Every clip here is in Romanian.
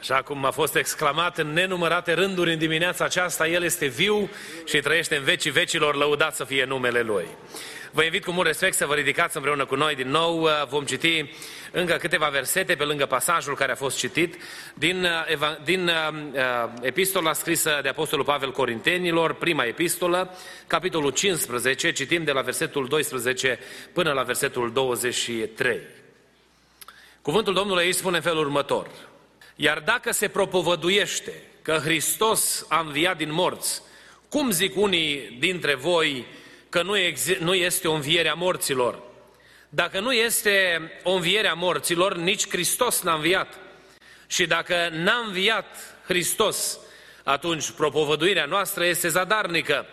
Așa cum a fost exclamat în nenumărate rânduri în dimineața aceasta, El este viu și trăiește în vecii vecilor, lăudat să fie numele Lui. Vă invit cu mult respect să vă ridicați împreună cu noi din nou. Vom citi încă câteva versete pe lângă pasajul care a fost citit din, din uh, epistola scrisă de Apostolul Pavel Corintenilor, prima epistolă, capitolul 15, citim de la versetul 12 până la versetul 23. Cuvântul Domnului aici spune în felul următor. Iar dacă se propovăduiește că Hristos a înviat din morți, cum zic unii dintre voi că nu, nu este o înviere a morților? Dacă nu este o înviere a morților, nici Hristos n-a înviat. Și dacă n-a înviat Hristos, atunci propovăduirea noastră este zadarnică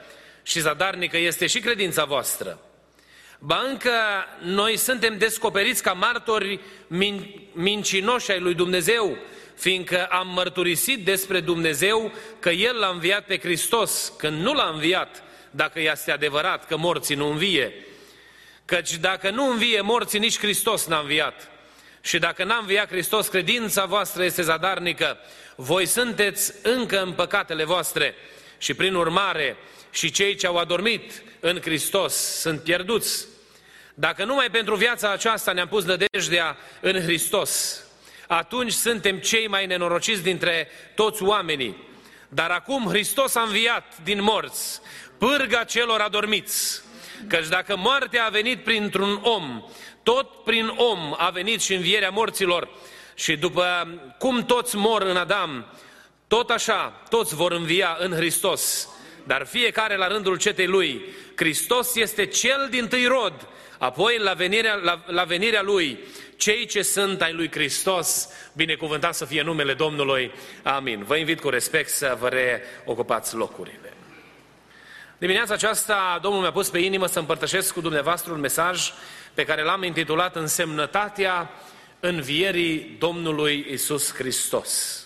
și zadarnică este și credința voastră. Ba încă noi suntem descoperiți ca martori min- mincinoși ai lui Dumnezeu, fiindcă am mărturisit despre Dumnezeu că El l-a înviat pe Hristos, când nu l-a înviat, dacă este adevărat că morții nu învie. Căci dacă nu învie morții, nici Hristos n-a înviat. Și dacă n-a înviat Hristos, credința voastră este zadarnică. Voi sunteți încă în păcatele voastre și prin urmare și cei ce au adormit în Hristos sunt pierduți. Dacă numai pentru viața aceasta ne-am pus nădejdea în Hristos, atunci suntem cei mai nenorociți dintre toți oamenii. Dar acum Hristos a înviat din morți, pârga celor adormiți. Căci dacă moartea a venit printr-un om, tot prin om a venit și învierea morților. Și după cum toți mor în Adam, tot așa, toți vor învia în Hristos. Dar fiecare la rândul cetei lui. Hristos este cel din tâi rod, apoi la venirea, la, la venirea lui cei ce sunt ai lui Hristos, binecuvântat să fie numele Domnului. Amin. Vă invit cu respect să vă reocupați locurile. Dimineața aceasta Domnul mi-a pus pe inimă să împărtășesc cu dumneavoastră un mesaj pe care l-am intitulat Însemnătatea învierii Domnului Isus Hristos.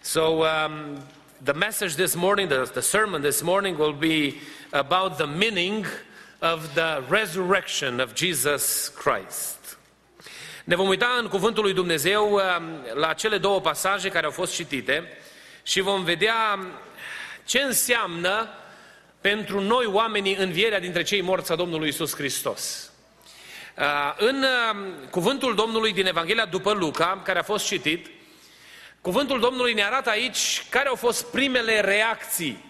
So, um, the message this morning, the, the sermon this morning will be about the meaning of the resurrection of Jesus Christ. Ne vom uita în Cuvântul lui Dumnezeu uh, la cele două pasaje care au fost citite și vom vedea ce înseamnă pentru noi oamenii învierea dintre cei morți a Domnului Isus Hristos. Uh, în uh, Cuvântul Domnului din Evanghelia după Luca, care a fost citit, Cuvântul Domnului ne arată aici care au fost primele reacții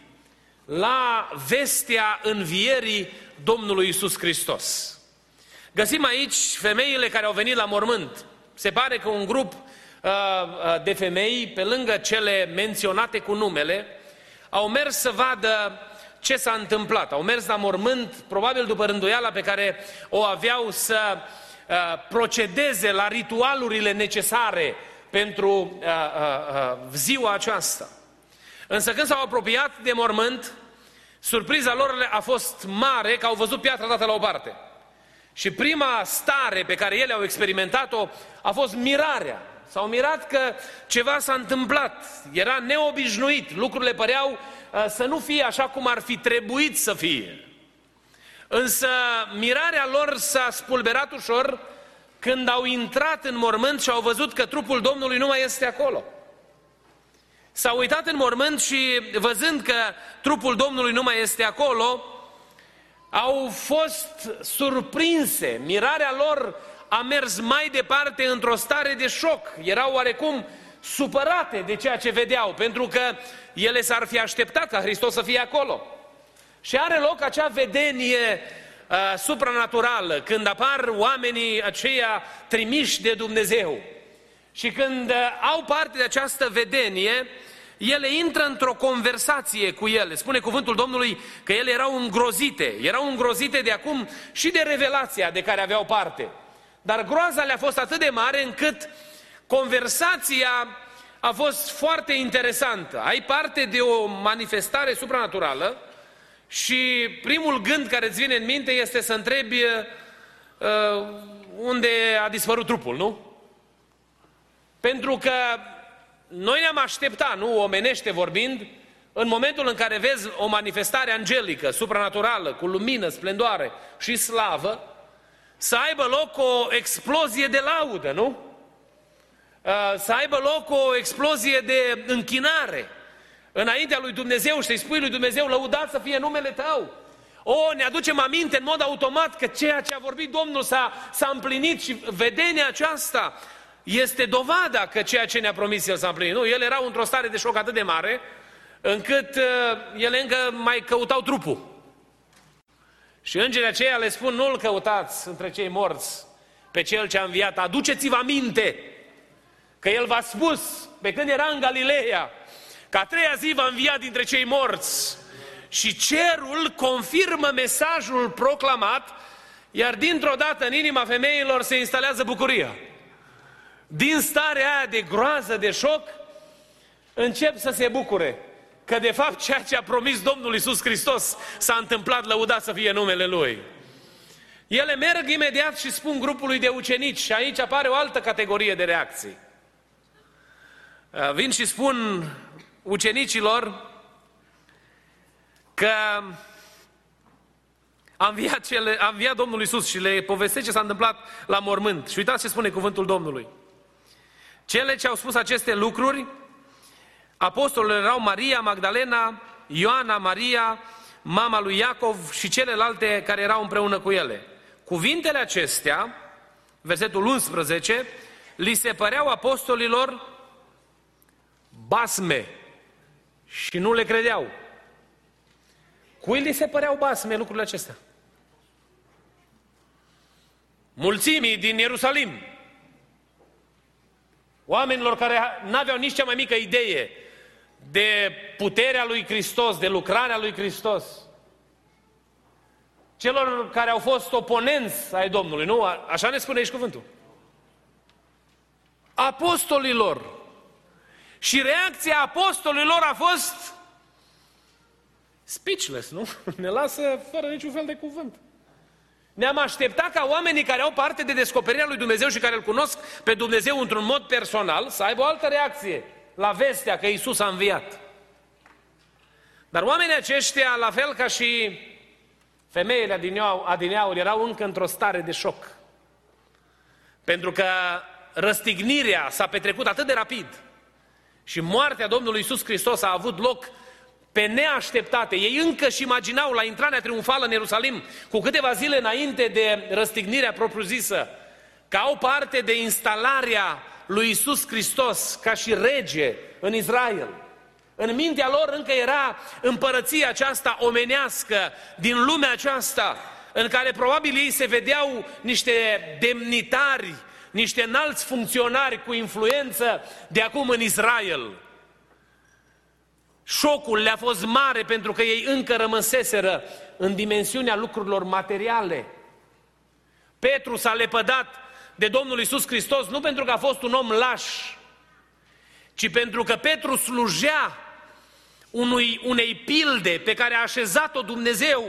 la vestea învierii Domnului Isus Hristos. Găsim aici femeile care au venit la mormânt. Se pare că un grup uh, uh, de femei, pe lângă cele menționate cu numele, au mers să vadă ce s-a întâmplat. Au mers la mormânt, probabil după rânduiala pe care o aveau să uh, procedeze la ritualurile necesare pentru uh, uh, uh, ziua aceasta. Însă când s-au apropiat de mormânt, surpriza lor a fost mare că au văzut piatra dată la o parte. Și prima stare pe care ele au experimentat-o a fost mirarea. S-au mirat că ceva s-a întâmplat, era neobișnuit, lucrurile păreau uh, să nu fie așa cum ar fi trebuit să fie. Însă mirarea lor s-a spulberat ușor când au intrat în mormânt și au văzut că trupul Domnului nu mai este acolo. S-au uitat în mormânt și văzând că trupul Domnului nu mai este acolo, au fost surprinse, mirarea lor a mers mai departe într-o stare de șoc. Erau oarecum supărate de ceea ce vedeau, pentru că ele s-ar fi așteptat ca Hristos să fie acolo. Și are loc acea vedenie uh, supranaturală, când apar oamenii aceia trimiși de Dumnezeu. Și când uh, au parte de această vedenie, ele intră într-o conversație cu ele. Spune cuvântul Domnului că ele erau îngrozite. Erau îngrozite de acum și de revelația de care aveau parte. Dar groaza le-a fost atât de mare încât conversația a fost foarte interesantă. Ai parte de o manifestare supranaturală și primul gând care îți vine în minte este să întrebi uh, unde a dispărut trupul, nu? Pentru că noi ne-am așteptat, nu, omenește vorbind, în momentul în care vezi o manifestare angelică, supranaturală, cu lumină, splendoare și slavă, să aibă loc o explozie de laudă, nu? Uh, să aibă loc o explozie de închinare înaintea lui Dumnezeu și să-i spui lui Dumnezeu, lăudat să fie numele Tău. O, ne aducem aminte în mod automat că ceea ce a vorbit Domnul s-a, s-a împlinit și vedenia aceasta este dovada că ceea ce ne-a promis El s-a împlinit. Nu, El era într-o stare de șoc atât de mare, încât uh, ele încă mai căutau trupul. Și îngerii aceia le spun, nu-L căutați între cei morți pe Cel ce a înviat, aduceți-vă aminte că El v-a spus, pe când era în Galileea, că a treia zi va învia dintre cei morți. Și cerul confirmă mesajul proclamat, iar dintr-o dată în inima femeilor se instalează bucuria. Din starea aia de groază, de șoc, încep să se bucure că de fapt ceea ce a promis Domnul Isus Hristos s-a întâmplat, lăudat să fie numele Lui. Ele merg imediat și spun grupului de ucenici și aici apare o altă categorie de reacții. Uh, vin și spun ucenicilor că a înviat, cele, a înviat Domnul Isus și le povestește ce s-a întâmplat la mormânt. Și uitați ce spune cuvântul Domnului. Cele ce au spus aceste lucruri, apostolul erau Maria Magdalena, Ioana Maria, mama lui Iacov și celelalte care erau împreună cu ele. Cuvintele acestea, versetul 11, li se păreau apostolilor basme și nu le credeau. Cui li se păreau basme lucrurile acestea? Mulțimii din Ierusalim. Oamenilor care n-aveau nici cea mai mică idee de puterea lui Hristos, de lucrarea lui Hristos. Celor care au fost oponenți ai Domnului, nu? Așa ne spune aici cuvântul. Apostolilor, și reacția apostolilor a fost speechless, nu? Ne lasă fără niciun fel de cuvânt. Ne-am așteptat ca oamenii care au parte de descoperirea lui Dumnezeu și care îl cunosc pe Dumnezeu într-un mod personal să aibă o altă reacție la vestea că Isus a înviat. Dar oamenii aceștia, la fel ca și femeile adineauri, erau încă într-o stare de șoc. Pentru că răstignirea s-a petrecut atât de rapid – și moartea Domnului Isus Hristos a avut loc pe neașteptate. Ei încă și imaginau la intrarea triumfală în Ierusalim, cu câteva zile înainte de răstignirea propriu-zisă, că au parte de instalarea lui Isus Hristos ca și rege în Israel. În mintea lor încă era împărăția aceasta omenească din lumea aceasta, în care probabil ei se vedeau niște demnitari niște înalți funcționari cu influență de acum în Israel. Șocul le-a fost mare pentru că ei încă rămăseseră în dimensiunea lucrurilor materiale. Petru s-a lepădat de Domnul Isus Hristos nu pentru că a fost un om laș, ci pentru că Petru slujea unui, unei pilde pe care a așezat-o Dumnezeu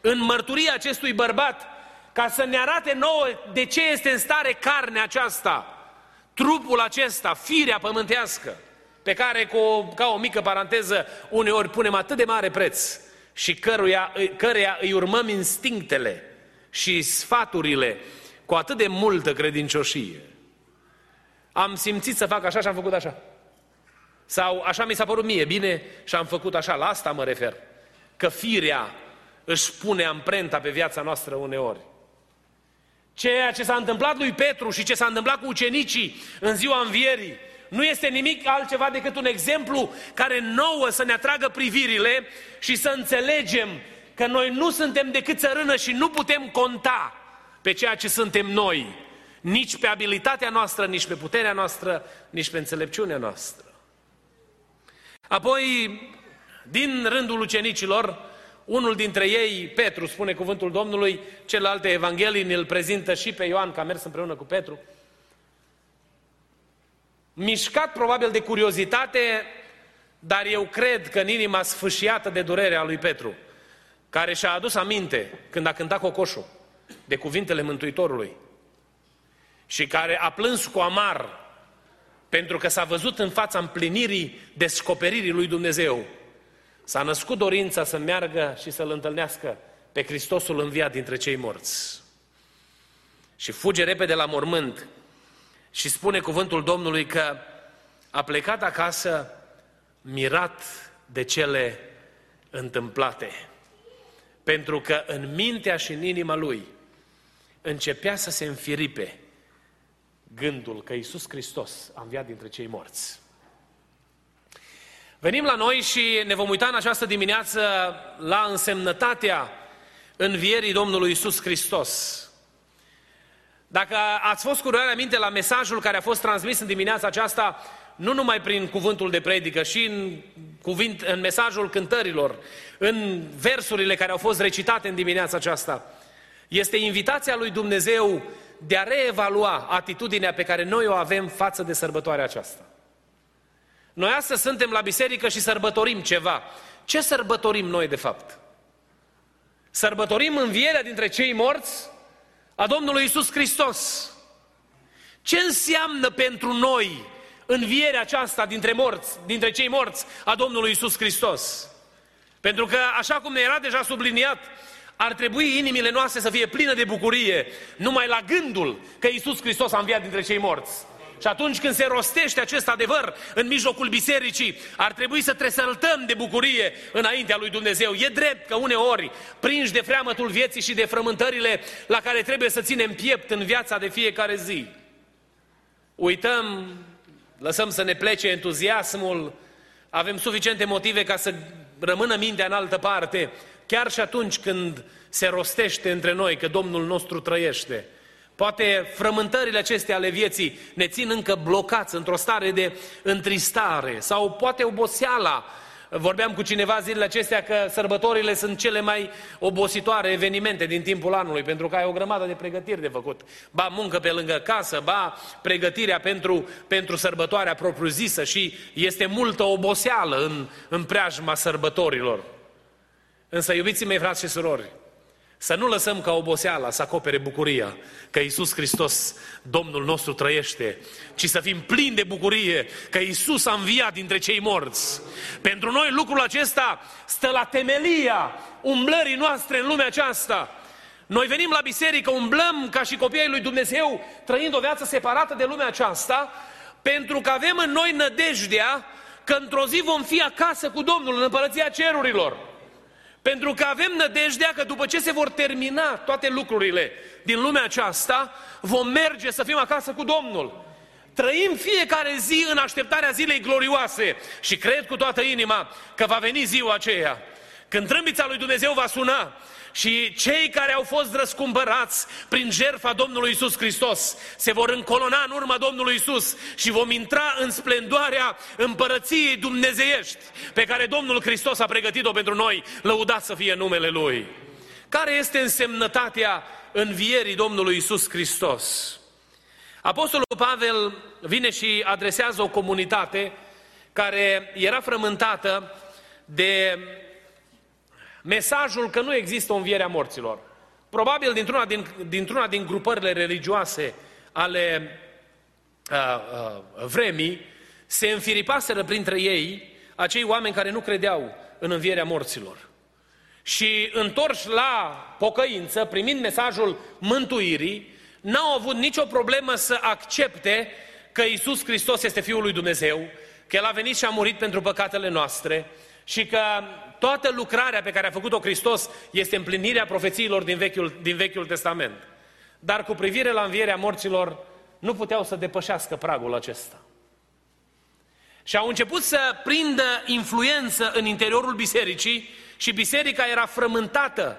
în mărturia acestui bărbat ca să ne arate nouă de ce este în stare carnea aceasta, trupul acesta, firea pământească, pe care, cu o, ca o mică paranteză, uneori punem atât de mare preț și căruia, căreia îi urmăm instinctele și sfaturile cu atât de multă credincioșie. Am simțit să fac așa și am făcut așa. Sau așa mi s-a părut mie bine și am făcut așa, la asta mă refer. Că firea își pune amprenta pe viața noastră uneori. Ceea ce s-a întâmplat lui Petru și ce s-a întâmplat cu ucenicii în ziua învierii nu este nimic altceva decât un exemplu care nouă să ne atragă privirile și să înțelegem că noi nu suntem decât țărână și nu putem conta pe ceea ce suntem noi, nici pe abilitatea noastră, nici pe puterea noastră, nici pe înțelepciunea noastră. Apoi, din rândul ucenicilor, unul dintre ei, Petru, spune cuvântul Domnului, celelalte evanghelii îl prezintă și pe Ioan, că a mers împreună cu Petru. Mișcat probabil de curiozitate, dar eu cred că în inima sfâșiată de durerea lui Petru, care și-a adus aminte când a cântat cocoșul de cuvintele Mântuitorului și care a plâns cu amar pentru că s-a văzut în fața împlinirii descoperirii lui Dumnezeu, s-a născut dorința să meargă și să-L întâlnească pe Hristosul înviat dintre cei morți. Și fuge repede la mormânt și spune cuvântul Domnului că a plecat acasă mirat de cele întâmplate. Pentru că în mintea și în inima lui începea să se înfiripe gândul că Iisus Hristos a înviat dintre cei morți. Venim la noi și ne vom uita în această dimineață la însemnătatea învierii Domnului Iisus Hristos. Dacă ați fost cu minte la mesajul care a fost transmis în dimineața aceasta, nu numai prin cuvântul de predică, și în, cuvint, în mesajul cântărilor, în versurile care au fost recitate în dimineața aceasta, este invitația lui Dumnezeu de a reevalua atitudinea pe care noi o avem față de sărbătoarea aceasta. Noi astăzi suntem la biserică și sărbătorim ceva. Ce sărbătorim noi de fapt? Sărbătorim învierea dintre cei morți a Domnului Isus Hristos. Ce înseamnă pentru noi învierea aceasta dintre morți, dintre cei morți a Domnului Isus Hristos? Pentru că, așa cum ne era deja subliniat, ar trebui inimile noastre să fie pline de bucurie numai la gândul că Isus Hristos a înviat dintre cei morți. Și atunci când se rostește acest adevăr în mijlocul bisericii, ar trebui să tresăltăm de bucurie înaintea lui Dumnezeu. E drept că uneori, prinși de freamătul vieții și de frământările la care trebuie să ținem piept în viața de fiecare zi, uităm, lăsăm să ne plece entuziasmul, avem suficiente motive ca să rămână mintea în altă parte, chiar și atunci când se rostește între noi că Domnul nostru trăiește. Poate frământările acestea ale vieții ne țin încă blocați într-o stare de întristare sau poate oboseala. Vorbeam cu cineva zilele acestea că sărbătorile sunt cele mai obositoare evenimente din timpul anului, pentru că ai o grămadă de pregătiri de făcut. Ba muncă pe lângă casă, ba pregătirea pentru, pentru sărbătoarea propriu-zisă și este multă oboseală în, în preajma sărbătorilor. Însă, iubiții mei, frați și surori, să nu lăsăm ca oboseala să acopere bucuria că Iisus Hristos, Domnul nostru, trăiește, ci să fim plini de bucurie că Iisus a înviat dintre cei morți. Pentru noi lucrul acesta stă la temelia umblării noastre în lumea aceasta. Noi venim la biserică, umblăm ca și copiii lui Dumnezeu, trăind o viață separată de lumea aceasta, pentru că avem în noi nădejdea că într-o zi vom fi acasă cu Domnul în împărăția cerurilor. Pentru că avem nădejdea că după ce se vor termina toate lucrurile din lumea aceasta, vom merge să fim acasă cu Domnul. Trăim fiecare zi în așteptarea zilei glorioase și cred cu toată inima că va veni ziua aceea. Când trâmbița lui Dumnezeu va suna și cei care au fost răscumpărați prin jertfa Domnului Isus Hristos se vor încolona în urma Domnului Isus și vom intra în splendoarea împărăției dumnezeiești pe care Domnul Hristos a pregătit-o pentru noi, lăudat să fie numele Lui. Care este însemnătatea învierii Domnului Isus Hristos? Apostolul Pavel vine și adresează o comunitate care era frământată de mesajul că nu există o înviere a morților. Probabil dintr-una din, dintr-una din grupările religioase ale uh, uh, vremii, se înfiripaseră printre ei acei oameni care nu credeau în învierea morților. Și întorși la pocăință, primind mesajul mântuirii, n-au avut nicio problemă să accepte că Isus Hristos este Fiul lui Dumnezeu, că El a venit și a murit pentru păcatele noastre și că Toată lucrarea pe care a făcut-o Hristos este împlinirea profețiilor din Vechiul, din Vechiul Testament. Dar cu privire la învierea morților, nu puteau să depășească pragul acesta. Și au început să prindă influență în interiorul bisericii și biserica era frământată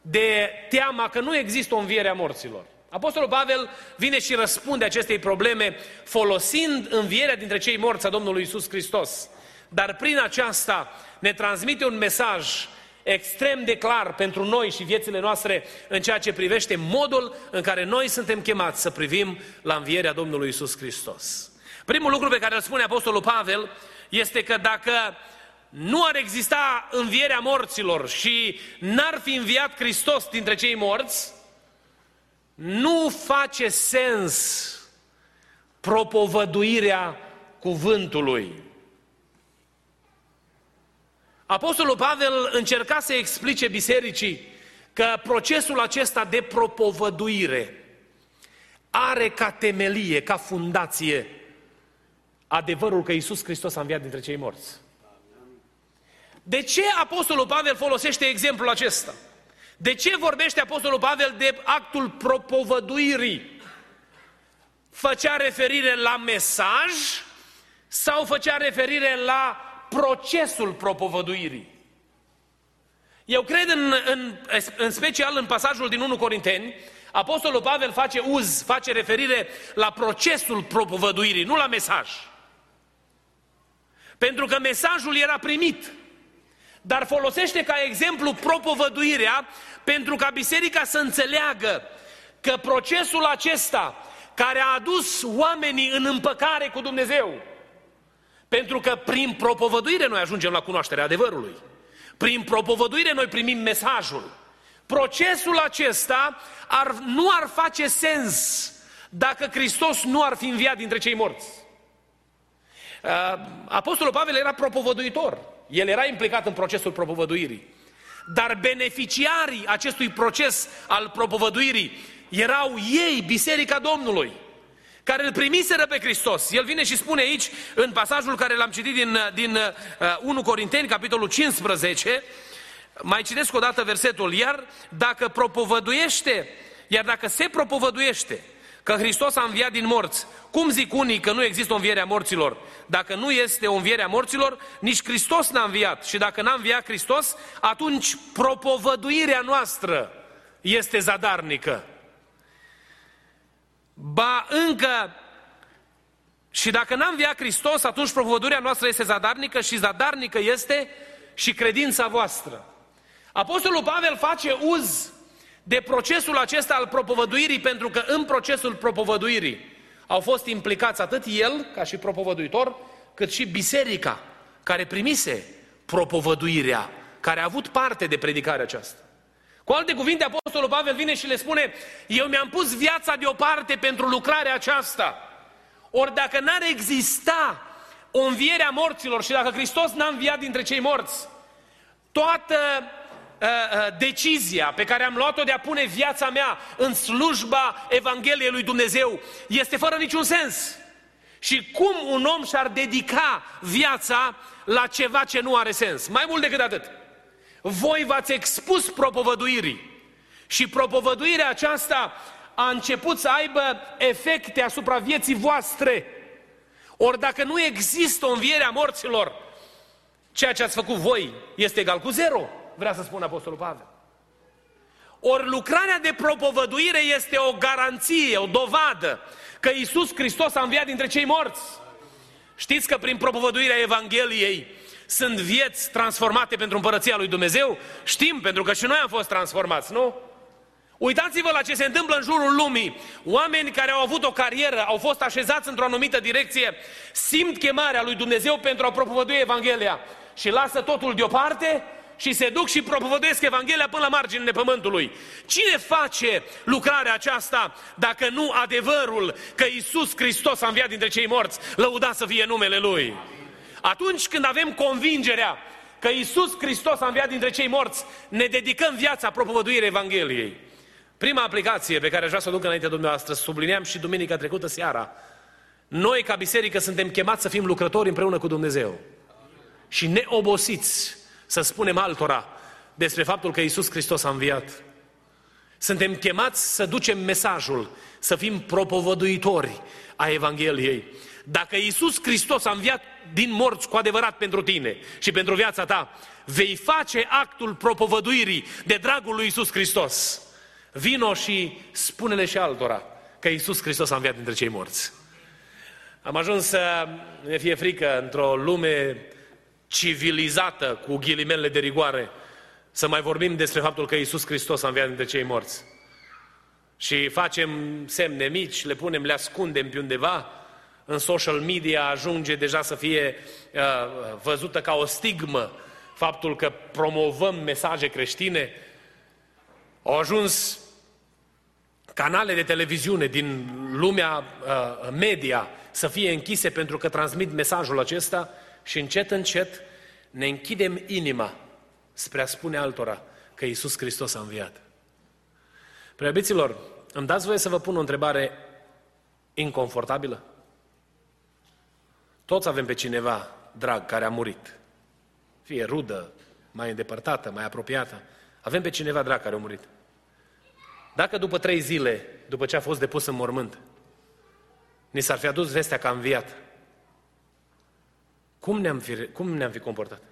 de teama că nu există o înviere a morților. Apostolul Pavel vine și răspunde acestei probleme folosind învierea dintre cei morți a Domnului Isus Hristos. Dar prin aceasta ne transmite un mesaj extrem de clar pentru noi și viețile noastre în ceea ce privește modul în care noi suntem chemați să privim la învierea Domnului Isus Hristos. Primul lucru pe care îl spune Apostolul Pavel este că dacă nu ar exista învierea morților și n-ar fi înviat Hristos dintre cei morți, nu face sens propovăduirea cuvântului. Apostolul Pavel încerca să explice bisericii că procesul acesta de propovăduire are ca temelie, ca fundație, adevărul că Iisus Hristos a înviat dintre cei morți. De ce Apostolul Pavel folosește exemplul acesta? De ce vorbește Apostolul Pavel de actul propovăduirii? Făcea referire la mesaj sau făcea referire la procesul propovăduirii? Eu cred în, în, în special în pasajul din 1 Corinteni, Apostolul Pavel face uz, face referire la procesul propovăduirii, nu la mesaj. Pentru că mesajul era primit dar folosește ca exemplu propovăduirea pentru ca biserica să înțeleagă că procesul acesta care a adus oamenii în împăcare cu Dumnezeu, pentru că prin propovăduire noi ajungem la cunoașterea adevărului. Prin propovăduire noi primim mesajul. Procesul acesta ar, nu ar face sens dacă Hristos nu ar fi înviat dintre cei morți. Uh, Apostolul Pavel era propovăduitor. El era implicat în procesul propovăduirii. Dar beneficiarii acestui proces al propovăduirii erau ei, Biserica Domnului, care îl primiseră pe Hristos. El vine și spune aici, în pasajul care l-am citit din, din uh, 1 Corinteni, capitolul 15, mai citesc o dată versetul, iar dacă propovăduiește, iar dacă se propovăduiește că Hristos a înviat din morți. Cum zic unii că nu există o înviere a morților? Dacă nu este o înviere a morților, nici Hristos n-a înviat. Și dacă n-a înviat Hristos, atunci propovăduirea noastră este zadarnică. Ba încă, și dacă n-a înviat Hristos, atunci propovăduirea noastră este zadarnică și zadarnică este și credința voastră. Apostolul Pavel face uz de procesul acesta al propovăduirii, pentru că în procesul propovăduirii au fost implicați atât el, ca și propovăduitor, cât și biserica, care primise propovăduirea, care a avut parte de predicarea aceasta. Cu alte cuvinte, Apostolul Pavel vine și le spune, eu mi-am pus viața deoparte pentru lucrarea aceasta. Ori dacă n-ar exista o înviere a morților și dacă Hristos n-a înviat dintre cei morți, toată Uh, uh, decizia pe care am luat-o de a pune viața mea în slujba Evangheliei lui Dumnezeu este fără niciun sens. Și cum un om și-ar dedica viața la ceva ce nu are sens? Mai mult decât atât. Voi v-ați expus propovăduirii și propovăduirea aceasta a început să aibă efecte asupra vieții voastre. Ori dacă nu există o înviere a morților, ceea ce ați făcut voi este egal cu zero vrea să spună Apostolul Pavel. Ori lucrarea de propovăduire este o garanție, o dovadă că Isus Hristos a înviat dintre cei morți. Știți că prin propovăduirea Evangheliei sunt vieți transformate pentru împărăția lui Dumnezeu? Știm, pentru că și noi am fost transformați, nu? Uitați-vă la ce se întâmplă în jurul lumii. Oameni care au avut o carieră, au fost așezați într-o anumită direcție, simt chemarea lui Dumnezeu pentru a propovădui Evanghelia și lasă totul deoparte și se duc și propovăduiesc Evanghelia până la marginile pământului. Cine face lucrarea aceasta dacă nu adevărul că Isus Hristos a înviat dintre cei morți, lăuda să fie numele Lui? Atunci când avem convingerea că Isus Hristos a înviat dintre cei morți, ne dedicăm viața propovăduirii Evangheliei. Prima aplicație pe care aș vrea să o duc înaintea dumneavoastră, sublineam și duminica trecută seara, noi ca biserică suntem chemați să fim lucrători împreună cu Dumnezeu. Și neobosiți să spunem altora despre faptul că Isus Hristos a înviat. Suntem chemați să ducem mesajul, să fim propovăduitori a Evangheliei. Dacă Isus Hristos a înviat din morți cu adevărat pentru tine și pentru viața ta, vei face actul propovăduirii de dragul lui Isus Hristos. Vino și spune-le și altora că Isus Hristos a înviat dintre cei morți. Am ajuns să ne fie frică într-o lume civilizată, cu ghilimele de rigoare, să mai vorbim despre faptul că Iisus Hristos a înviat dintre cei morți. Și facem semne mici, le punem, le ascundem pe undeva, în social media ajunge deja să fie uh, văzută ca o stigmă faptul că promovăm mesaje creștine. Au ajuns canale de televiziune din lumea uh, media să fie închise pentru că transmit mesajul acesta și încet, încet ne închidem inima spre a spune altora că Iisus Hristos a înviat. Preobiților, îmi dați voie să vă pun o întrebare inconfortabilă? Toți avem pe cineva drag care a murit. Fie rudă, mai îndepărtată, mai apropiată. Avem pe cineva drag care a murit. Dacă după trei zile, după ce a fost depus în mormânt, ni s-ar fi adus vestea că a înviat, cum ne-am fi, cum ne-am fi comportat?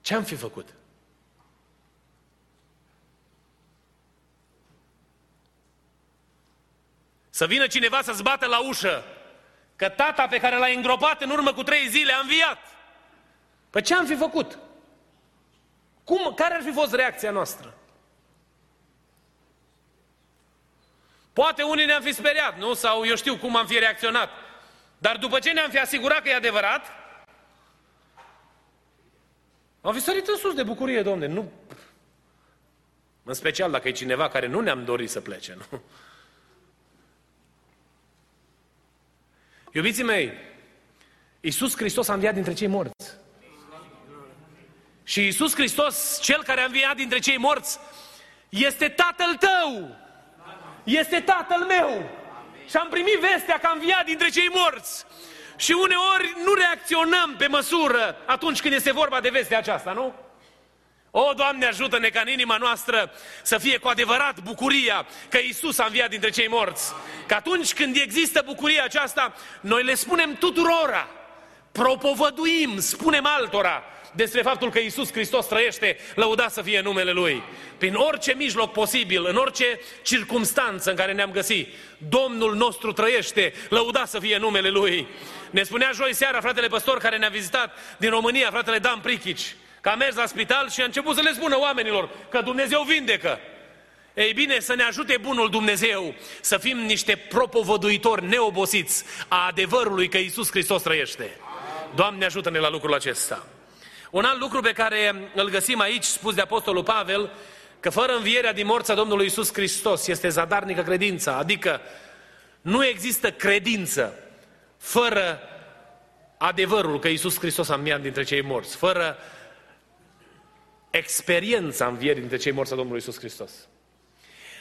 Ce am fi făcut? Să vină cineva să-ți bată la ușă că tata pe care l-ai îngropat în urmă cu trei zile a înviat. Păi ce am fi făcut? Cum, care ar fi fost reacția noastră? Poate unii ne-am fi speriat, nu? Sau eu știu cum am fi reacționat. Dar după ce ne-am fi asigurat că e adevărat, am fi sărit în sus de bucurie, domne. Nu... În special dacă e cineva care nu ne-am dorit să plece, nu? Iubiții mei, Iisus Hristos a înviat dintre cei morți. Și Iisus Hristos, Cel care a înviat dintre cei morți, este Tatăl tău. Este Tatăl meu. Și am primit vestea că a înviat dintre cei morți. Și uneori nu reacționăm pe măsură atunci când este vorba de vestea aceasta, nu? O, Doamne, ajută-ne ca în inima noastră să fie cu adevărat bucuria că Isus a înviat dintre cei morți. Că atunci când există bucuria aceasta, noi le spunem tuturora, propovăduim, spunem altora despre faptul că Isus Hristos trăiește, lăudat să fie numele Lui. Prin orice mijloc posibil, în orice circumstanță în care ne-am găsit, Domnul nostru trăiește, lăudat să fie numele Lui. Ne spunea joi seara fratele păstor care ne-a vizitat din România, fratele Dan Prichici, că a mers la spital și a început să le spună oamenilor că Dumnezeu vindecă. Ei bine, să ne ajute bunul Dumnezeu să fim niște propovăduitori neobosiți a adevărului că Isus Hristos trăiește. Doamne ajută-ne la lucrul acesta. Un alt lucru pe care îl găsim aici, spus de Apostolul Pavel, că fără învierea din morța Domnului Isus Hristos este zadarnică credința, adică nu există credință fără adevărul că Isus Hristos a înviat dintre cei morți, fără experiența învierii dintre cei morți a Domnului Isus Hristos.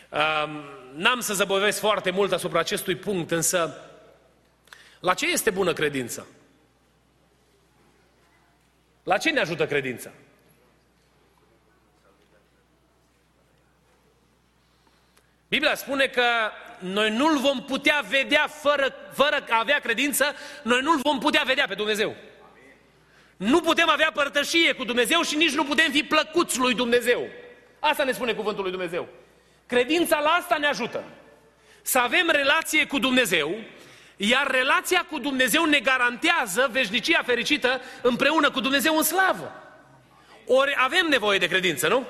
Um, n-am să zăbovesc foarte mult asupra acestui punct, însă la ce este bună credința? La ce ne ajută credința? Biblia spune că noi nu-L vom putea vedea fără, fără a avea credință, noi nu-L vom putea vedea pe Dumnezeu. Nu putem avea părtășie cu Dumnezeu și nici nu putem fi plăcuți lui Dumnezeu. Asta ne spune cuvântul lui Dumnezeu. Credința la asta ne ajută. Să avem relație cu Dumnezeu, iar relația cu Dumnezeu ne garantează veșnicia fericită împreună cu Dumnezeu în slavă. Ori avem nevoie de credință, nu?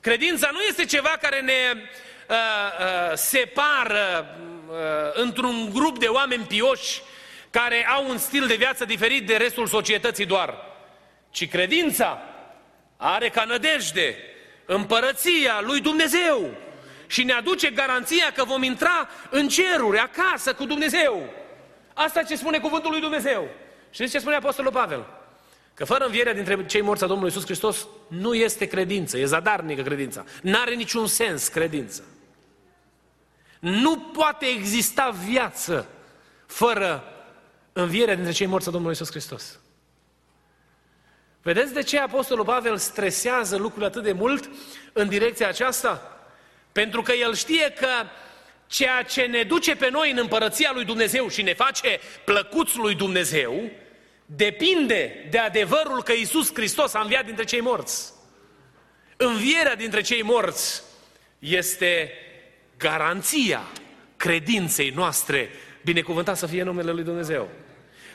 Credința nu este ceva care ne uh, uh, separă uh, într-un grup de oameni pioși care au un stil de viață diferit de restul societății doar, ci credința are ca nădejde împărăția lui Dumnezeu și ne aduce garanția că vom intra în ceruri, acasă cu Dumnezeu. Asta ce spune cuvântul lui Dumnezeu. Și ce spune Apostolul Pavel? Că fără învierea dintre cei morți a Domnului Iisus Hristos nu este credință, e zadarnică credința. N-are niciun sens credință. Nu poate exista viață fără învierea dintre cei morți a Domnului Iisus Hristos. Vedeți de ce Apostolul Pavel stresează lucrurile atât de mult în direcția aceasta? Pentru că el știe că ceea ce ne duce pe noi în împărăția lui Dumnezeu și ne face plăcuți lui Dumnezeu, depinde de adevărul că Iisus Hristos a înviat dintre cei morți. Învierea dintre cei morți este garanția credinței noastre, binecuvântat să fie numele lui Dumnezeu.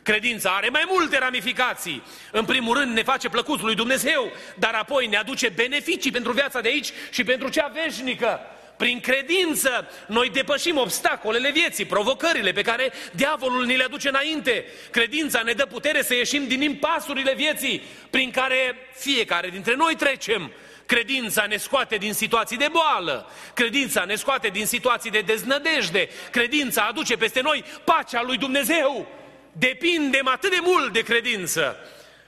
Credința are mai multe ramificații. În primul rând ne face plăcut lui Dumnezeu, dar apoi ne aduce beneficii pentru viața de aici și pentru cea veșnică. prin credință noi depășim obstacolele vieții, provocările pe care diavolul ni le aduce înainte. Credința ne dă putere să ieșim din impasurile vieții prin care fiecare dintre noi trecem. Credința ne scoate din situații de boală, credința ne scoate din situații de deznădejde, credința aduce peste noi pacea lui Dumnezeu. Depindem atât de mult de credință.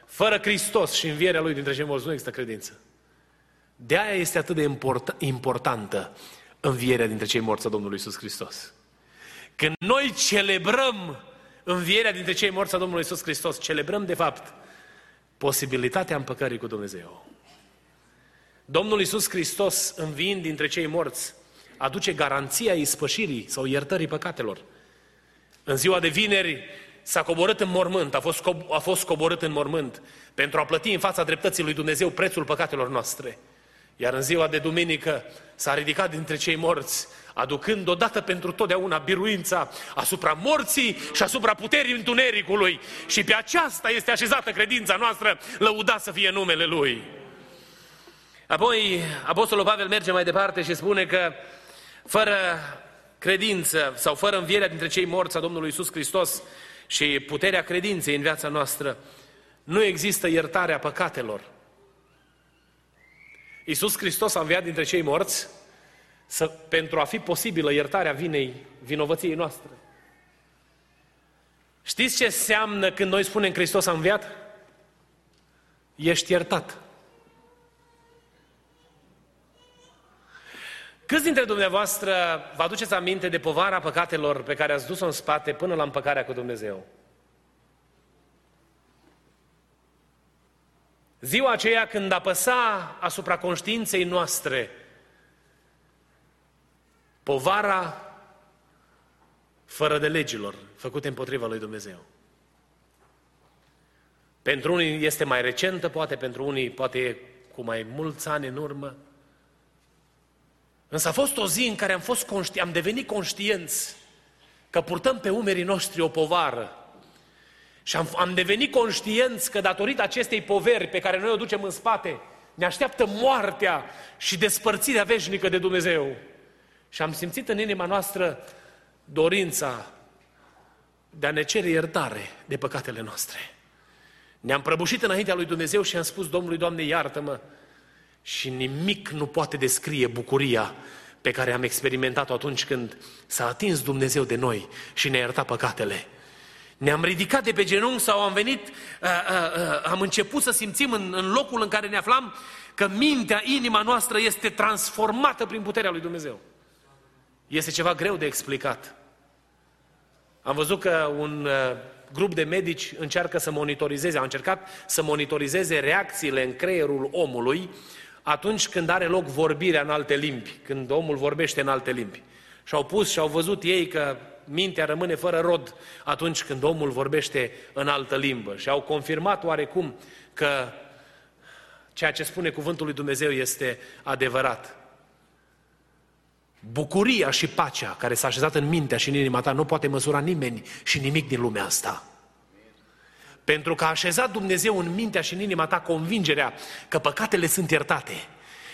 Fără Hristos și învierea Lui dintre cei morți nu există credință. De aia este atât de import, importantă învierea dintre cei morți a Domnului Isus Hristos. Când noi celebrăm învierea dintre cei morți a Domnului Isus Hristos, celebrăm de fapt posibilitatea împăcării cu Dumnezeu. Domnul Isus Hristos, înviind dintre cei morți, aduce garanția ispășirii sau iertării păcatelor. În ziua de vineri s-a coborât în mormânt, a fost, a fost coborât în mormânt pentru a plăti în fața dreptății lui Dumnezeu prețul păcatelor noastre. Iar în ziua de duminică s-a ridicat dintre cei morți, aducând odată pentru totdeauna biruința asupra morții și asupra puterii întunericului. Și pe aceasta este așezată credința noastră, lăuda să fie numele Lui. Apoi, Apostolul Pavel merge mai departe și spune că fără credință sau fără învierea dintre cei morți a Domnului Isus Hristos și puterea credinței în viața noastră, nu există iertarea păcatelor. Iisus Hristos a înviat dintre cei morți să, pentru a fi posibilă iertarea vinei, vinovăției noastre. Știți ce înseamnă când noi spunem Hristos a înviat? Ești iertat. Câți dintre dumneavoastră vă aduceți aminte de povara păcatelor pe care ați dus-o în spate până la împăcarea cu Dumnezeu? Ziua aceea când apăsa asupra conștiinței noastre povara fără de legilor făcute împotriva lui Dumnezeu. Pentru unii este mai recentă, poate pentru unii poate cu mai mulți ani în urmă. Însă a fost o zi în care am, fost conști, am devenit conștienți că purtăm pe umerii noștri o povară și am, am devenit conștienți că datorită acestei poveri pe care noi o ducem în spate, ne așteaptă moartea și despărțirea veșnică de Dumnezeu. Și am simțit în inima noastră dorința de a ne cere iertare de păcatele noastre. Ne-am prăbușit înaintea lui Dumnezeu și am spus Domnului, Doamne, iartă-mă. Și nimic nu poate descrie bucuria pe care am experimentat-o atunci când s-a atins Dumnezeu de noi și ne-a iertat păcatele. Ne-am ridicat de pe genunchi sau am venit, uh, uh, uh, am început să simțim în, în locul în care ne aflam că mintea, inima noastră este transformată prin puterea lui Dumnezeu. Este ceva greu de explicat. Am văzut că un uh, grup de medici încearcă să monitorizeze, a încercat să monitorizeze reacțiile în creierul omului atunci când are loc vorbirea în alte limbi, când omul vorbește în alte limbi. Și au pus și au văzut ei că mintea rămâne fără rod atunci când omul vorbește în altă limbă. Și au confirmat oarecum că ceea ce spune cuvântul lui Dumnezeu este adevărat. Bucuria și pacea care s-a așezat în mintea și în inima ta nu poate măsura nimeni și nimic din lumea asta. Pentru că a așezat Dumnezeu în mintea și în inima ta convingerea că păcatele sunt iertate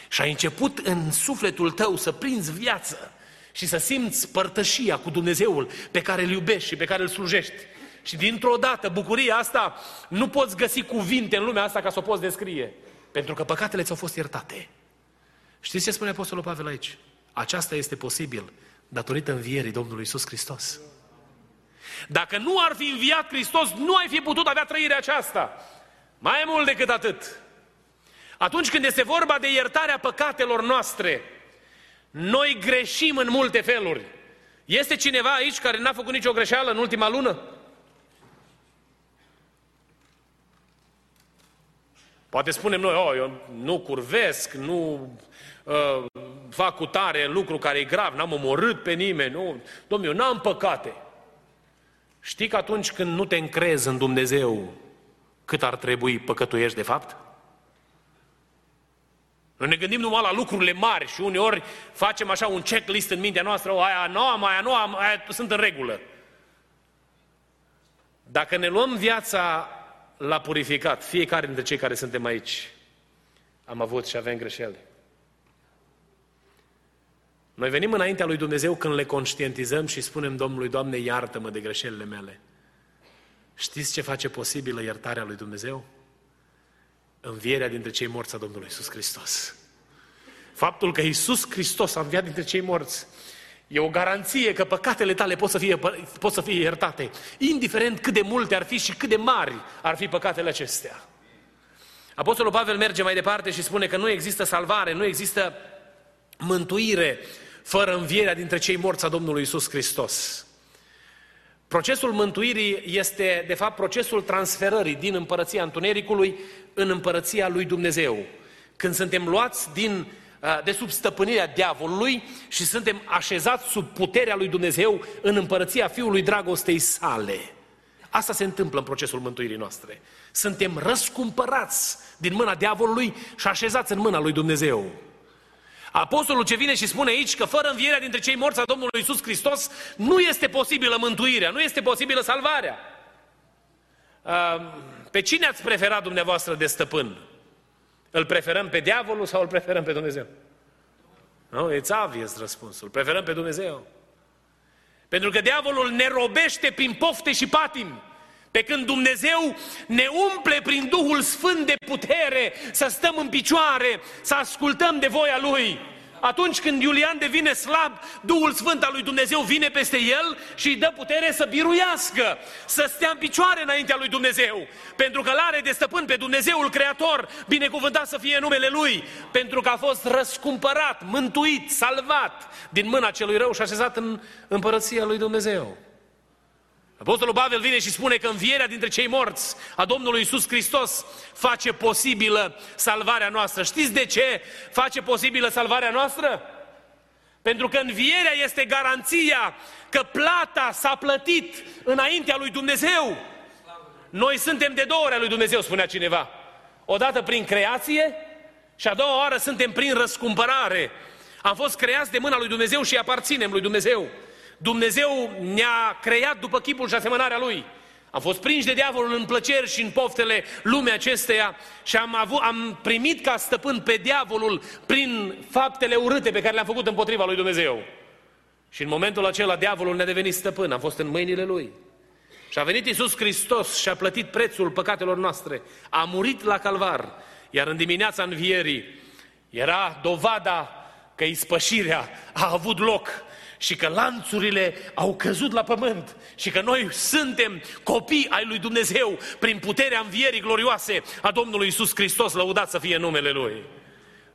și a început în sufletul tău să prinzi viață și să simți părtășia cu Dumnezeul pe care îl iubești și pe care îl slujești. Și dintr-o dată, bucuria asta nu poți găsi cuvinte în lumea asta ca să o poți descrie. Pentru că păcatele ți-au fost iertate. Știți ce spune Apostolul Pavel aici? Aceasta este posibil datorită învierii Domnului Isus Hristos. Dacă nu ar fi înviat Hristos, nu ai fi putut avea trăirea aceasta. Mai mult decât atât. Atunci când este vorba de iertarea păcatelor noastre, noi greșim în multe feluri. Este cineva aici care n-a făcut nicio greșeală în ultima lună? Poate spunem noi, oh, eu nu curvesc, nu uh, fac cu tare lucru care e grav, n-am omorât pe nimeni, nu, domnule, eu n-am păcate. Știi că atunci când nu te încrezi în Dumnezeu, cât ar trebui păcătuiești de fapt? Noi ne gândim numai la lucrurile mari și uneori facem așa un checklist în mintea noastră, o, aia nu am, aia nu am, aia sunt în regulă. Dacă ne luăm viața la purificat, fiecare dintre cei care suntem aici, am avut și avem greșeli. Noi venim înaintea lui Dumnezeu când le conștientizăm și spunem Domnului, Doamne, iartă-mă de greșelile mele. Știți ce face posibilă iertarea lui Dumnezeu? Învierea dintre cei morți a Domnului Isus Hristos. Faptul că Isus Hristos a înviat dintre cei morți e o garanție că păcatele tale pot să, fie, pot să fie iertate, indiferent cât de multe ar fi și cât de mari ar fi păcatele acestea. Apostolul Pavel merge mai departe și spune că nu există salvare, nu există mântuire fără învierea dintre cei morți a Domnului Isus Hristos. Procesul mântuirii este, de fapt, procesul transferării din împărăția întunericului în împărăția lui Dumnezeu. Când suntem luați din, de sub stăpânirea diavolului și suntem așezați sub puterea lui Dumnezeu în împărăția Fiului Dragostei sale. Asta se întâmplă în procesul mântuirii noastre. Suntem răscumpărați din mâna diavolului și așezați în mâna lui Dumnezeu. Apostolul ce vine și spune aici că fără învierea dintre cei morți a Domnului Isus Hristos nu este posibilă mântuirea, nu este posibilă salvarea. Pe cine ați preferat dumneavoastră de stăpân? Îl preferăm pe diavolul sau îl preferăm pe Dumnezeu? Nu, e obvious răspunsul. Preferăm pe Dumnezeu. Pentru că diavolul ne robește prin pofte și patimi. Pe când Dumnezeu ne umple prin Duhul Sfânt de putere să stăm în picioare, să ascultăm de voia Lui. Atunci când Iulian devine slab, Duhul Sfânt al lui Dumnezeu vine peste el și îi dă putere să biruiască, să stea în picioare înaintea lui Dumnezeu. Pentru că l-are de stăpân pe Dumnezeul Creator, binecuvântat să fie numele Lui, pentru că a fost răscumpărat, mântuit, salvat din mâna celui rău și așezat în împărăția lui Dumnezeu. Apostolul Pavel vine și spune că învierea dintre cei morți a Domnului Isus Hristos face posibilă salvarea noastră. Știți de ce face posibilă salvarea noastră? Pentru că învierea este garanția că plata s-a plătit înaintea lui Dumnezeu. Noi suntem de două ori a lui Dumnezeu, spunea cineva. Odată prin creație și a doua oară suntem prin răscumpărare. Am fost creați de mâna lui Dumnezeu și aparținem lui Dumnezeu. Dumnezeu ne-a creat după chipul și asemănarea Lui. Am fost prinși de diavolul în plăceri și în poftele lumea acesteia și am, avut, am primit ca stăpân pe diavolul prin faptele urâte pe care le-am făcut împotriva lui Dumnezeu. Și în momentul acela diavolul ne-a devenit stăpân, am fost în mâinile lui. Și a venit Iisus Hristos și a plătit prețul păcatelor noastre. A murit la calvar, iar în dimineața învierii era dovada că ispășirea a avut loc și că lanțurile au căzut la pământ și că noi suntem copii ai lui Dumnezeu prin puterea învierii glorioase a Domnului Isus Hristos, lăudat să fie numele Lui.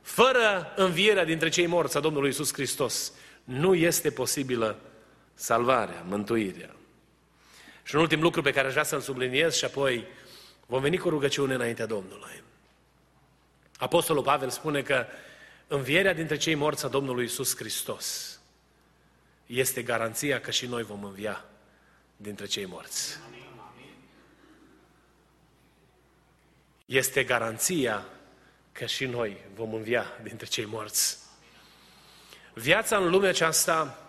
Fără învierea dintre cei morți a Domnului Isus Hristos, nu este posibilă salvarea, mântuirea. Și un ultim lucru pe care aș vrea să-l subliniez și apoi vom veni cu rugăciune înaintea Domnului. Apostolul Pavel spune că învierea dintre cei morți a Domnului Isus Hristos este garanția că și noi vom învia dintre cei morți. Este garanția că și noi vom învia dintre cei morți. Viața în lumea aceasta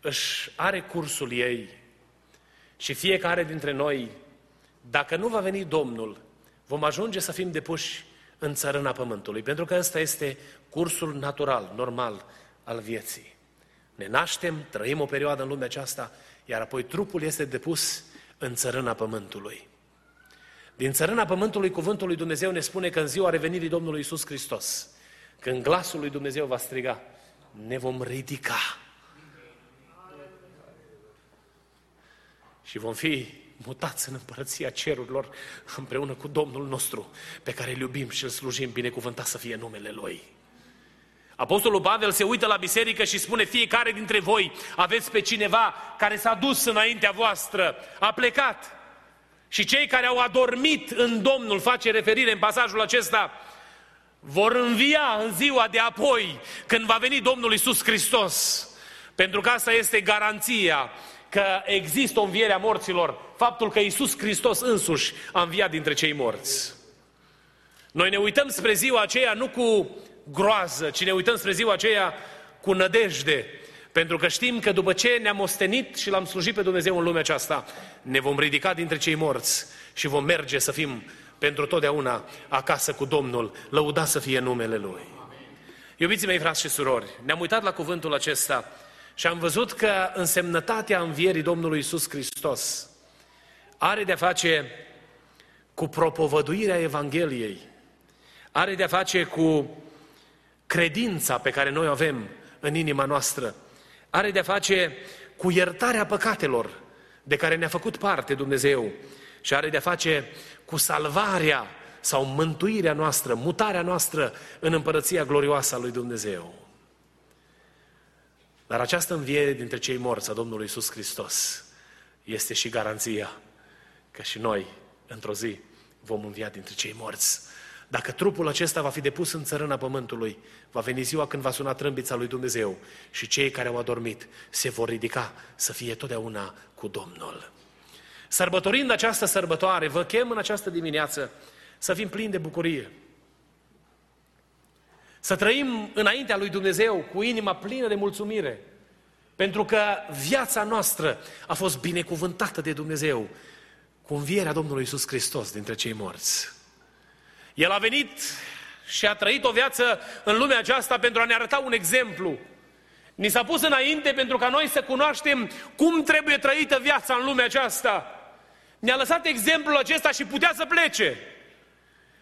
își are cursul ei și fiecare dintre noi, dacă nu va veni Domnul, vom ajunge să fim depuși în țărâna pământului, pentru că ăsta este cursul natural, normal al vieții. Ne naștem, trăim o perioadă în lumea aceasta, iar apoi trupul este depus în țărâna pământului. Din țărâna pământului, cuvântul lui Dumnezeu ne spune că în ziua revenirii Domnului Isus Hristos, când glasul lui Dumnezeu va striga, ne vom ridica. Și vom fi mutați în împărăția cerurilor împreună cu Domnul nostru, pe care îl iubim și îl slujim, binecuvântat să fie numele Lui. Apostolul Pavel se uită la biserică și spune, fiecare dintre voi aveți pe cineva care s-a dus înaintea voastră, a plecat. Și cei care au adormit în Domnul, face referire în pasajul acesta, vor învia în ziua de apoi, când va veni Domnul Isus Hristos. Pentru că asta este garanția că există o înviere a morților, faptul că Isus Hristos însuși a înviat dintre cei morți. Noi ne uităm spre ziua aceea nu cu groază, ci ne uităm spre ziua aceea cu nădejde, pentru că știm că după ce ne-am ostenit și l-am slujit pe Dumnezeu în lumea aceasta, ne vom ridica dintre cei morți și vom merge să fim pentru totdeauna acasă cu Domnul, lăuda să fie numele Lui. Iubiții mei, frați și surori, ne-am uitat la cuvântul acesta și am văzut că însemnătatea învierii Domnului Isus Hristos are de-a face cu propovăduirea Evangheliei, are de-a face cu credința pe care noi o avem în inima noastră, are de-a face cu iertarea păcatelor de care ne-a făcut parte Dumnezeu și are de-a face cu salvarea sau mântuirea noastră, mutarea noastră în împărăția glorioasă a lui Dumnezeu. Dar această înviere dintre cei morți a Domnului Isus Hristos este și garanția că și noi, într-o zi, vom învia dintre cei morți. Dacă trupul acesta va fi depus în țărâna pământului, va veni ziua când va suna trâmbița lui Dumnezeu și cei care au adormit se vor ridica să fie totdeauna cu Domnul. Sărbătorind această sărbătoare, vă chem în această dimineață să fim plini de bucurie. Să trăim înaintea lui Dumnezeu cu inima plină de mulțumire. Pentru că viața noastră a fost binecuvântată de Dumnezeu cu învierea Domnului Isus Hristos dintre cei morți. El a venit și a trăit o viață în lumea aceasta pentru a ne arăta un exemplu. Ni s-a pus înainte pentru ca noi să cunoaștem cum trebuie trăită viața în lumea aceasta. Ne-a lăsat exemplul acesta și putea să plece.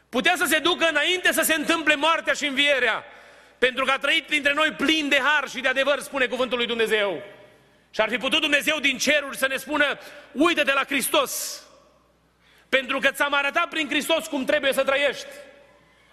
Putea să se ducă înainte să se întâmple moartea și învierea. Pentru că a trăit printre noi plin de har și de adevăr, spune cuvântul lui Dumnezeu. Și ar fi putut Dumnezeu din ceruri să ne spună, uite-te la Hristos. Pentru că ți-am arătat prin Hristos cum trebuie să trăiești.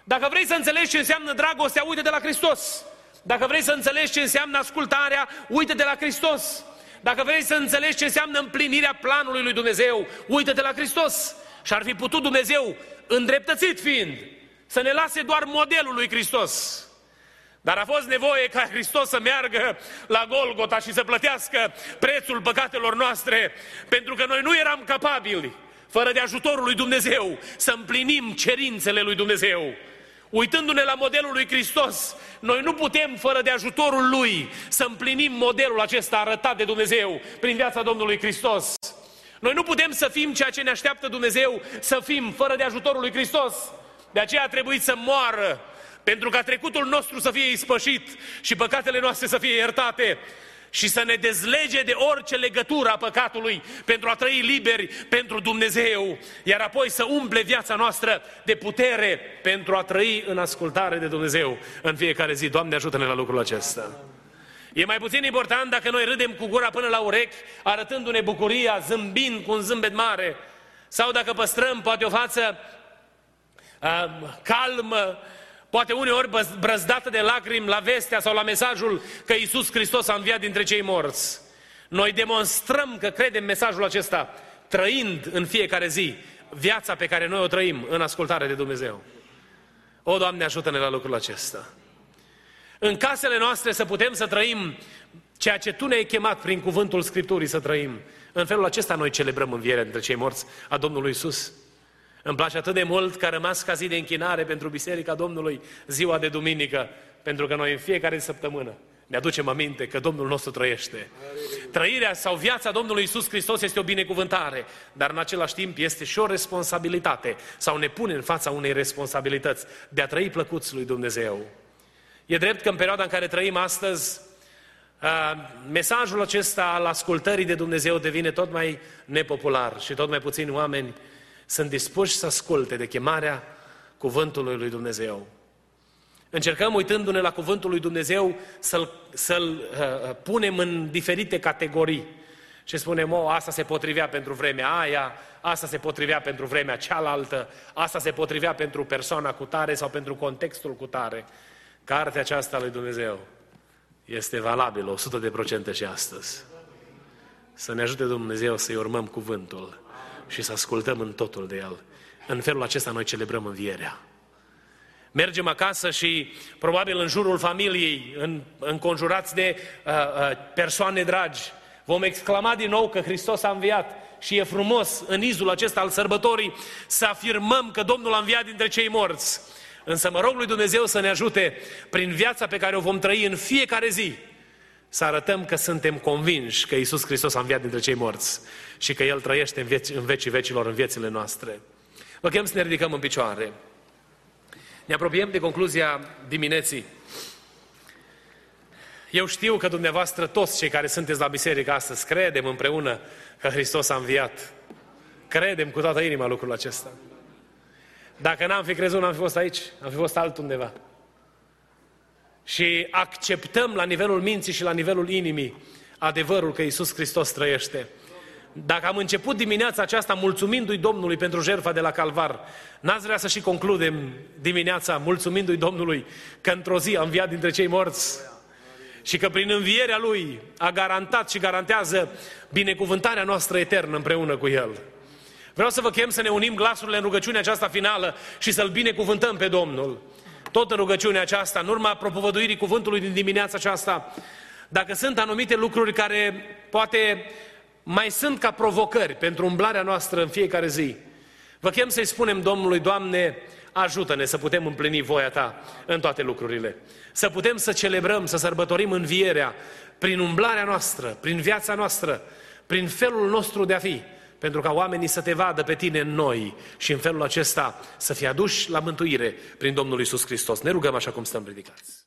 Dacă vrei să înțelegi ce înseamnă dragostea, uite-te la Hristos. Dacă vrei să înțelegi ce înseamnă ascultarea, uite-te la Hristos. Dacă vrei să înțelegi ce înseamnă împlinirea planului lui Dumnezeu, uite-te la Hristos. Și ar fi putut Dumnezeu, îndreptățit fiind, să ne lase doar modelul lui Hristos. Dar a fost nevoie ca Hristos să meargă la Golgota și să plătească prețul păcatelor noastre, pentru că noi nu eram capabili, fără de ajutorul lui Dumnezeu, să împlinim cerințele lui Dumnezeu. Uitându-ne la modelul lui Hristos, noi nu putem, fără de ajutorul Lui, să împlinim modelul acesta arătat de Dumnezeu prin viața Domnului Hristos. Noi nu putem să fim ceea ce ne așteaptă Dumnezeu să fim, fără de ajutorul lui Hristos. De aceea a trebuit să moară, pentru ca trecutul nostru să fie ispășit și păcatele noastre să fie iertate și să ne dezlege de orice legătură a păcatului pentru a trăi liberi pentru Dumnezeu, iar apoi să umple viața noastră de putere pentru a trăi în ascultare de Dumnezeu în fiecare zi. Doamne, ajută-ne la lucrul acesta. E mai puțin important dacă noi râdem cu gura până la urechi, arătându-ne bucuria, zâmbind cu un zâmbet mare, sau dacă păstrăm poate o față uh, calmă, Poate uneori brăzdată de lacrimi la vestea sau la mesajul că Iisus Hristos a înviat dintre cei morți. Noi demonstrăm că credem mesajul acesta, trăind în fiecare zi viața pe care noi o trăim în ascultare de Dumnezeu. O, Doamne, ajută-ne la lucrul acesta. În casele noastre să putem să trăim ceea ce Tu ne-ai chemat prin cuvântul Scripturii să trăim. În felul acesta noi celebrăm învierea dintre cei morți a Domnului Isus. Îmi place atât de mult că a rămas ca zi de închinare pentru Biserica Domnului ziua de duminică, pentru că noi în fiecare săptămână ne aducem aminte că Domnul nostru trăiește. Trăirea sau viața Domnului Isus Hristos este o binecuvântare, dar în același timp este și o responsabilitate sau ne pune în fața unei responsabilități de a trăi plăcuți lui Dumnezeu. E drept că în perioada în care trăim astăzi, mesajul acesta al ascultării de Dumnezeu devine tot mai nepopular și tot mai puțini oameni sunt dispuși să asculte de chemarea cuvântului lui Dumnezeu. Încercăm, uitându-ne la cuvântul lui Dumnezeu, să-l, să-l uh, uh, punem în diferite categorii. Și spunem, o, asta se potrivea pentru vremea aia, asta se potrivea pentru vremea cealaltă, asta se potrivea pentru persoana cu tare sau pentru contextul cu tare. Cartea aceasta lui Dumnezeu este valabilă 100% și astăzi. Să ne ajute Dumnezeu să-i urmăm cuvântul și să ascultăm în totul de El. În felul acesta noi celebrăm învierea. Mergem acasă și probabil în jurul familiei, în, înconjurați de uh, uh, persoane dragi, vom exclama din nou că Hristos a înviat și e frumos în izul acesta al sărbătorii să afirmăm că Domnul a înviat dintre cei morți. Însă mă rog lui Dumnezeu să ne ajute prin viața pe care o vom trăi în fiecare zi, să arătăm că suntem convinși că Isus Hristos a înviat dintre cei morți și că El trăiește în, veci, în vecii vecilor în viețile noastre. Vă chem să ne ridicăm în picioare. Ne apropiem de concluzia dimineții. Eu știu că dumneavoastră, toți cei care sunteți la biserică astăzi, credem împreună că Hristos a înviat. Credem cu toată inima lucrul acesta. Dacă n-am fi crezut, n-am fi fost aici, am fi fost altundeva. Și acceptăm la nivelul minții și la nivelul inimii adevărul că Isus Hristos trăiește. Dacă am început dimineața aceasta mulțumindu-i Domnului pentru jertfa de la Calvar, n-ați vrea să și concludem dimineața mulțumindu-i Domnului că într-o zi a înviat dintre cei morți și că prin învierea Lui a garantat și garantează binecuvântarea noastră eternă împreună cu El. Vreau să vă chem să ne unim glasurile în rugăciunea aceasta finală și să-L binecuvântăm pe Domnul. Tot în rugăciunea aceasta, în urma propovăduirii cuvântului din dimineața aceasta, dacă sunt anumite lucruri care poate mai sunt ca provocări pentru umblarea noastră în fiecare zi, vă chem să-i spunem Domnului, Doamne, ajută-ne să putem împlini voia Ta în toate lucrurile. Să putem să celebrăm, să sărbătorim învierea prin umblarea noastră, prin viața noastră, prin felul nostru de a fi, pentru ca oamenii să te vadă pe tine în noi și în felul acesta să fie aduși la mântuire prin Domnul Isus Hristos. Ne rugăm așa cum stăm ridicați.